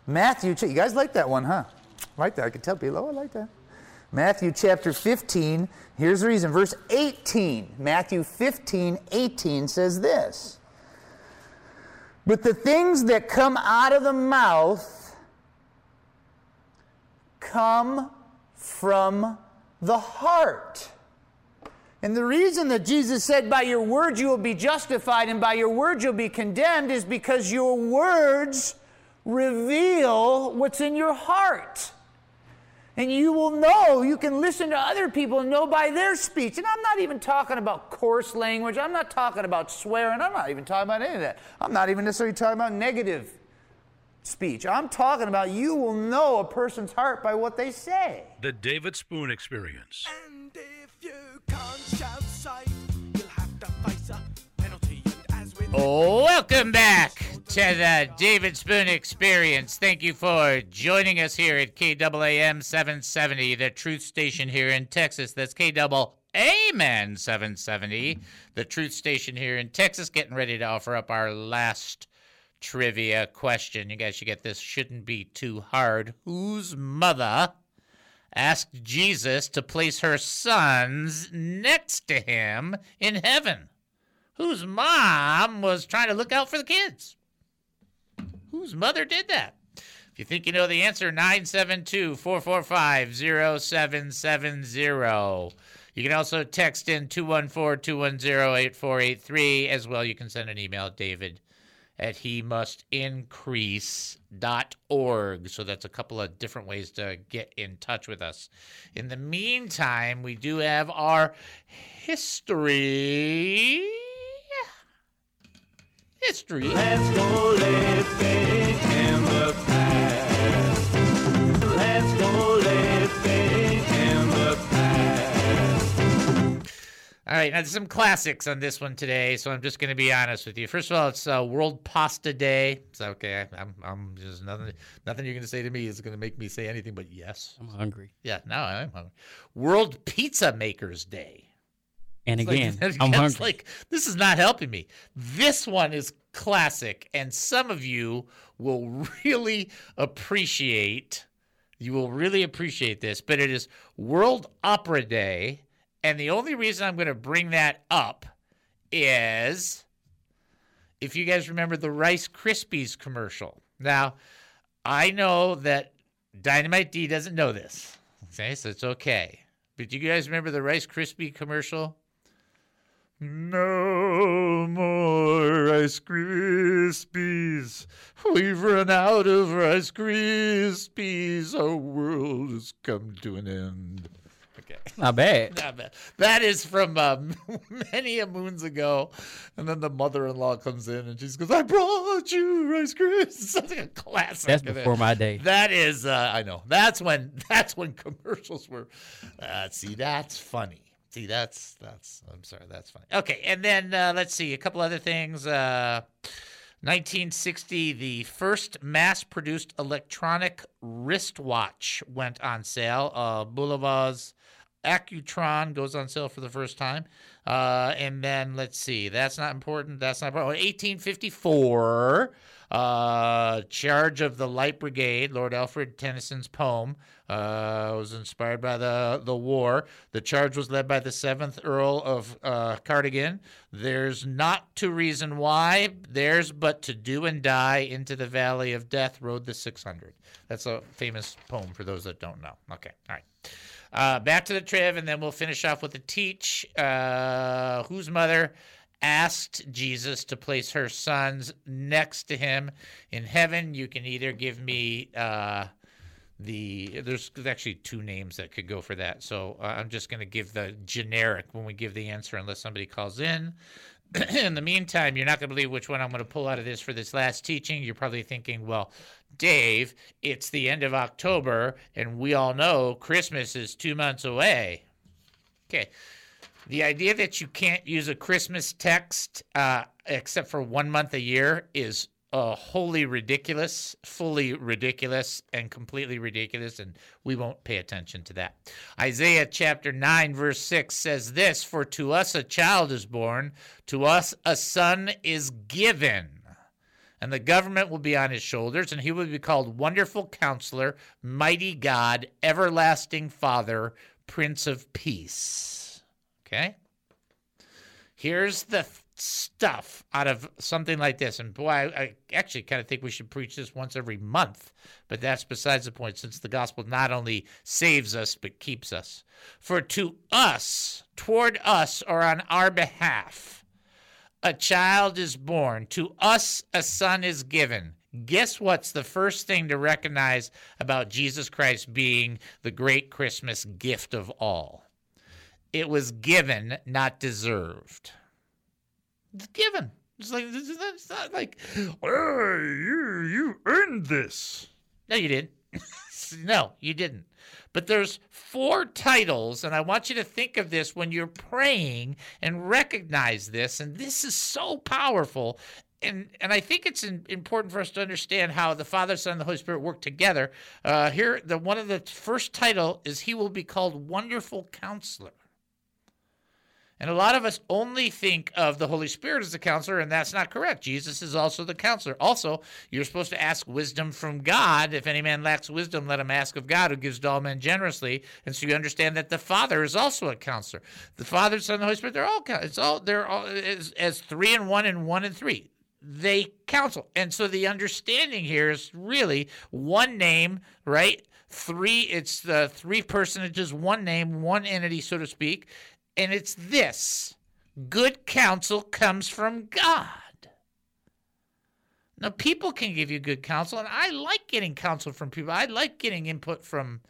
Matthew, you guys like that one, huh? Like that. I can tell people, oh, I like that. Matthew chapter 15. Here's the reason. Verse 18. Matthew 15, 18 says this. But the things that come out of the mouth come from the heart. And the reason that Jesus said, By your words you will be justified and by your words you'll be condemned, is because your words reveal what's in your heart. And you will know, you can listen to other people and know by their speech. And I'm not even talking about coarse language. I'm not talking about swearing. I'm not even talking about any of that. I'm not even necessarily talking about negative speech. I'm talking about you will know a person's heart by what they say. The David Spoon Experience. And if you can't shout, you'll have to face up penalty as with. Oh, welcome back to the David Spoon Experience. Thank you for joining us here at KAAM 770, the truth station here in Texas. That's KAAM 770, the truth station here in Texas. Getting ready to offer up our last trivia question. You guys should get this. Shouldn't be too hard. Whose mother asked Jesus to place her sons next to him in heaven? Whose mom was trying to look out for the kids? Whose mother did that? If you think you know the answer, 972 445 0770. You can also text in 214 210 8483. As well, you can send an email, David at he must increase.org. So that's a couple of different ways to get in touch with us. In the meantime, we do have our history. History. Let's go living in the past. Let's go living in the past. All right, now there's some classics on this one today, so I'm just going to be honest with you. First of all, it's uh, World Pasta Day. It's okay. I'm, I'm just nothing. Nothing you're going to say to me is going to make me say anything but yes. I'm hungry. Yeah, no, I'm hungry. World Pizza Makers Day. And It's again, it's I'm hungry. like this is not helping me. This one is classic, and some of you will really appreciate. You will really appreciate this, but it is World Opera Day, and the only reason I'm going to bring that up is if you guys remember the Rice Krispies commercial. Now, I know that Dynamite D doesn't know this. Okay, so it's okay. But do you guys remember the Rice Krispie commercial? No more Rice Krispies. We've run out of Rice Krispies. Our world has come to an end. Okay. Not bad. Not bad. That is from um, many a moons ago. And then the mother-in-law comes in and she goes, "I brought you Rice Krispies." Such a classic. That's before my day. That is, uh, I know. That's when. That's when commercials were. Uh, see, that's funny. See, that's that's. I'm sorry, that's funny. Okay, and then uh, let's see a couple other things. Uh, 1960, the first mass-produced electronic wristwatch went on sale. Uh, Bulova's Accutron goes on sale for the first time. Uh, and then let's see, that's not important. That's not important. 1854, uh, Charge of the Light Brigade, Lord Alfred Tennyson's poem, uh, was inspired by the, the war. The charge was led by the 7th Earl of uh, Cardigan. There's not to reason why, there's but to do and die. Into the valley of death rode the 600. That's a famous poem for those that don't know. Okay, all right. Uh, back to the triv, and then we'll finish off with the teach. Uh, whose mother asked Jesus to place her sons next to him in heaven? You can either give me uh, the there's actually two names that could go for that. So uh, I'm just going to give the generic when we give the answer, unless somebody calls in. in the meantime, you're not going to believe which one I'm going to pull out of this for this last teaching. You're probably thinking, well, Dave, it's the end of October, and we all know Christmas is two months away. Okay. The idea that you can't use a Christmas text uh, except for one month a year is uh, wholly ridiculous, fully ridiculous, and completely ridiculous, and we won't pay attention to that. Isaiah chapter 9, verse 6 says this For to us a child is born, to us a son is given. And the government will be on his shoulders, and he will be called Wonderful Counselor, Mighty God, Everlasting Father, Prince of Peace. Okay? Here's the th- stuff out of something like this. And boy, I, I actually kind of think we should preach this once every month, but that's besides the point, since the gospel not only saves us, but keeps us. For to us, toward us, or on our behalf, a child is born. To us, a son is given. Guess what's the first thing to recognize about Jesus Christ being the great Christmas gift of all? It was given, not deserved. It's given. It's like it's not like, you you earned this. No, you didn't. no, you didn't. But there's four titles, and I want you to think of this when you're praying and recognize this. And this is so powerful. And, and I think it's in, important for us to understand how the Father, Son, and the Holy Spirit work together. Uh, here, the one of the first title is He will be called Wonderful Counselor. And a lot of us only think of the Holy Spirit as the counselor, and that's not correct. Jesus is also the counselor. Also, you're supposed to ask wisdom from God. If any man lacks wisdom, let him ask of God, who gives to all men generously. And so you understand that the Father is also a counselor. The Father, Son, and the Holy Spirit, they're all it's all they're all as, as three and one and one and three. They counsel. And so the understanding here is really one name, right? Three, it's the three personages, one name, one entity, so to speak and it's this good counsel comes from God. Now, people can give you good counsel, and I like getting counsel from people. I like getting input from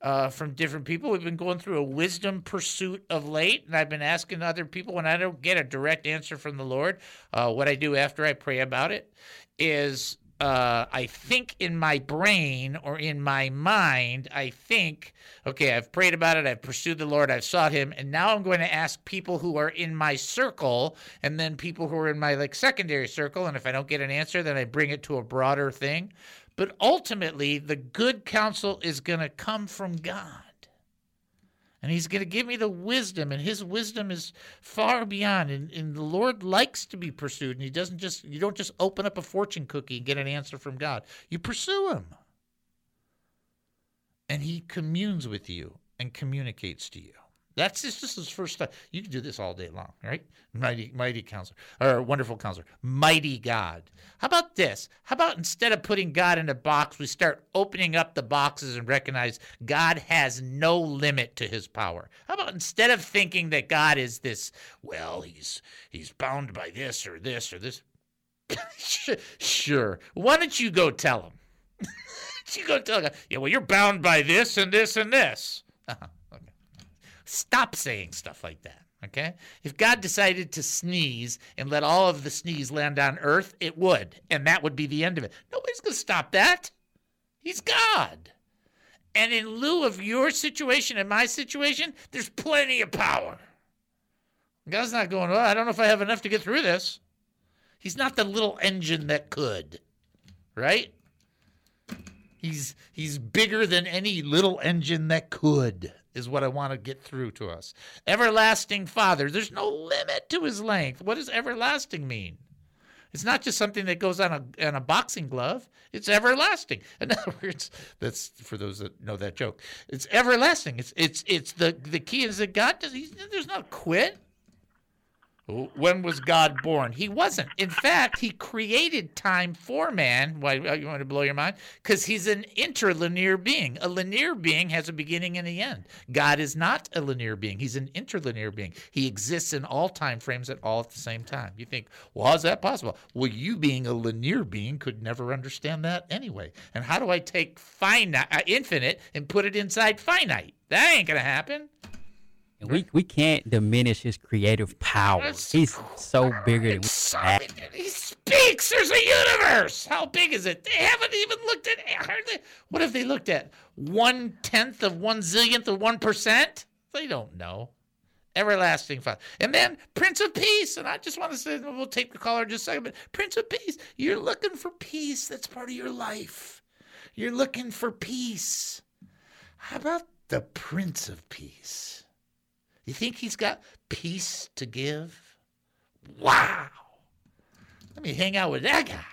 uh, from different people. We've been going through a wisdom pursuit of late, and I've been asking other people when I don't get a direct answer from the Lord. Uh, what I do after I pray about it is uh, I think in my brain or in my mind, I think, okay, I've prayed about it, I've pursued the Lord, I've sought Him, and now I'm going to ask people who are in my circle, and then people who are in my like secondary circle, and if I don't get an answer, then I bring it to a broader thing. But ultimately, the good counsel is going to come from God. And he's going to give me the wisdom, and his wisdom is far beyond. And, and, the Lord likes to be pursued, and he doesn't just you don't just open up a fortune cookie and get an answer from God. You pursue him. And he communes with you and communicates to you. That's just, just his first step. You can do this all day long, right? Mighty, mighty counselor, or wonderful counselor, mighty God. How about this? How about instead of putting God in a box, we start opening up the boxes and recognize God has no limit to his power? How about instead of thinking that God is this, well, he's he's bound by this or this or this? sure. Why don't you go tell him? you go tell him, yeah, well, you're bound by this and this and this. Uh-huh. Stop saying stuff like that. Okay? If God decided to sneeze and let all of the sneeze land on earth, it would. And that would be the end of it. Nobody's going to stop that. He's God. And in lieu of your situation and my situation, there's plenty of power. God's not going, well, I don't know if I have enough to get through this. He's not the little engine that could, right? He's he's bigger than any little engine that could is what I want to get through to us. Everlasting Father. There's no limit to his length. What does everlasting mean? It's not just something that goes on a on a boxing glove. It's everlasting. In other words, that's for those that know that joke. It's everlasting. It's it's it's the the key is that God does. He's, there's no quit. When was God born? He wasn't. In fact, he created time for man. Why you want to blow your mind? Because he's an interlinear being. A linear being has a beginning and an end. God is not a linear being. He's an interlinear being. He exists in all time frames at all at the same time. You think, well, how's that possible? Well, you being a linear being could never understand that anyway. And how do I take finite, uh, infinite and put it inside finite? That ain't gonna happen. We we can't diminish his creative power. He's so bigger than we He speaks. There's a universe. How big is it? They haven't even looked at. What have they looked at? One tenth of one zillionth of one percent? They don't know. everlasting Father. And then Prince of Peace. And I just want to say, we'll take the caller in just a second, but Prince of Peace, you're looking for peace. That's part of your life. You're looking for peace. How about the Prince of Peace? You think he's got peace to give? Wow. Let me hang out with that guy.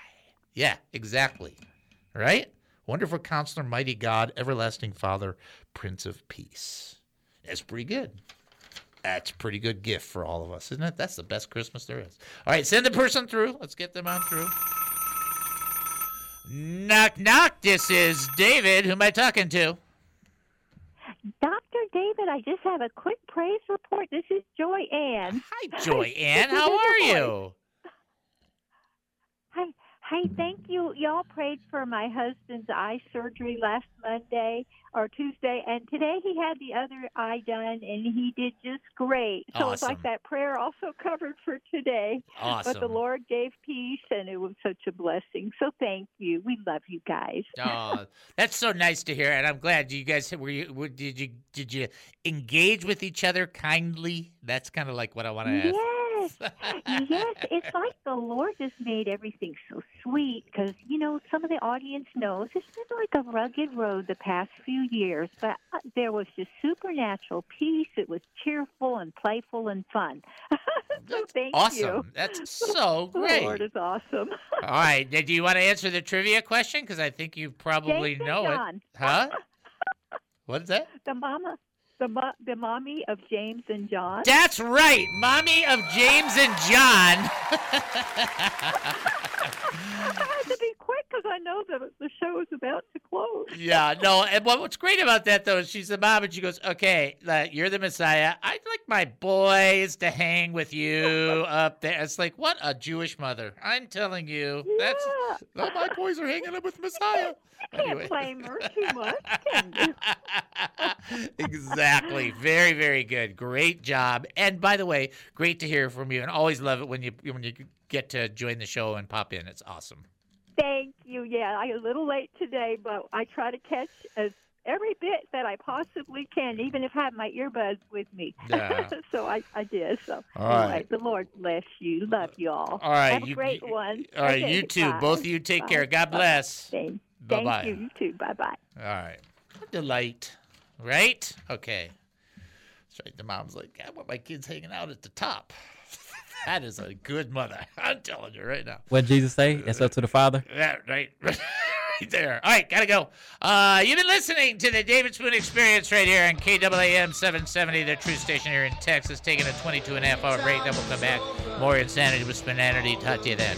Yeah, exactly. Right? Wonderful counselor, mighty God, everlasting Father, Prince of Peace. That's pretty good. That's a pretty good gift for all of us, isn't it? That's the best Christmas there is. All right, send the person through. Let's get them on through. Knock, knock. This is David. Who am I talking to? Dr. David, I just have a quick praise report. This is Joy Ann. Hi, Joy Ann. How are you? Hi. Hey, thank you. Y'all prayed for my husband's eye surgery last Monday or Tuesday, and today he had the other eye done, and he did just great. So it's like that prayer also covered for today. Awesome. But the Lord gave peace, and it was such a blessing. So thank you. We love you guys. Oh, that's so nice to hear, and I'm glad you guys were you were, did you did you engage with each other kindly? That's kind of like what I want to ask. Yes, yes. It's like the Lord just made everything so sweet because, you know, some of the audience knows it's been like a rugged road the past few years, but uh, there was just supernatural peace. It was cheerful and playful and fun. so thank you. Awesome. That's so great. The. Lord is awesome. All right, do you want to answer the trivia question? Because I think you probably James and know John. it. Huh? What is that? The mama, the, mo- the mommy of James and John. That's right, mommy of James and John. I had to be quick because I know the, the show is about to close. yeah, no. And what, what's great about that though is she's the mom, and she goes, "Okay, uh, you're the Messiah. I'd like my boys to hang with you up there." It's like what a Jewish mother. I'm telling you, that's oh, my boys are hanging up with Messiah. Can't blame her too much, exactly. Very, very good. Great job. And by the way, great to hear from you. And always love it when you when you get to join the show and pop in. It's awesome. Thank you. Yeah, I'm a little late today, but I try to catch as every bit that I possibly can, even if I have my earbuds with me. Yeah. so I, I did. So all right. Anyway, the Lord bless you. Love you all. All right, Have a you- great you- one. All right, Okay, you too. bye. Both of you take Bye. care. God Bye. bless. Thank, Bye bye. thank you. You too. Bye bye. All right. What delight. Right? Okay. That's right. The mom's like, I want my kids hanging out at the top. That is a good mother. I'm telling you right now. What Jesus say? It's up to the Father. Yeah, right. right there. All right, gotta go. Uh, you've been listening to the David Spoon Experience right here on KAAM 770, the true station here in Texas, taking a 22 and a half hour break. Then we'll come back. More insanity with Spinanity. Talk to you then.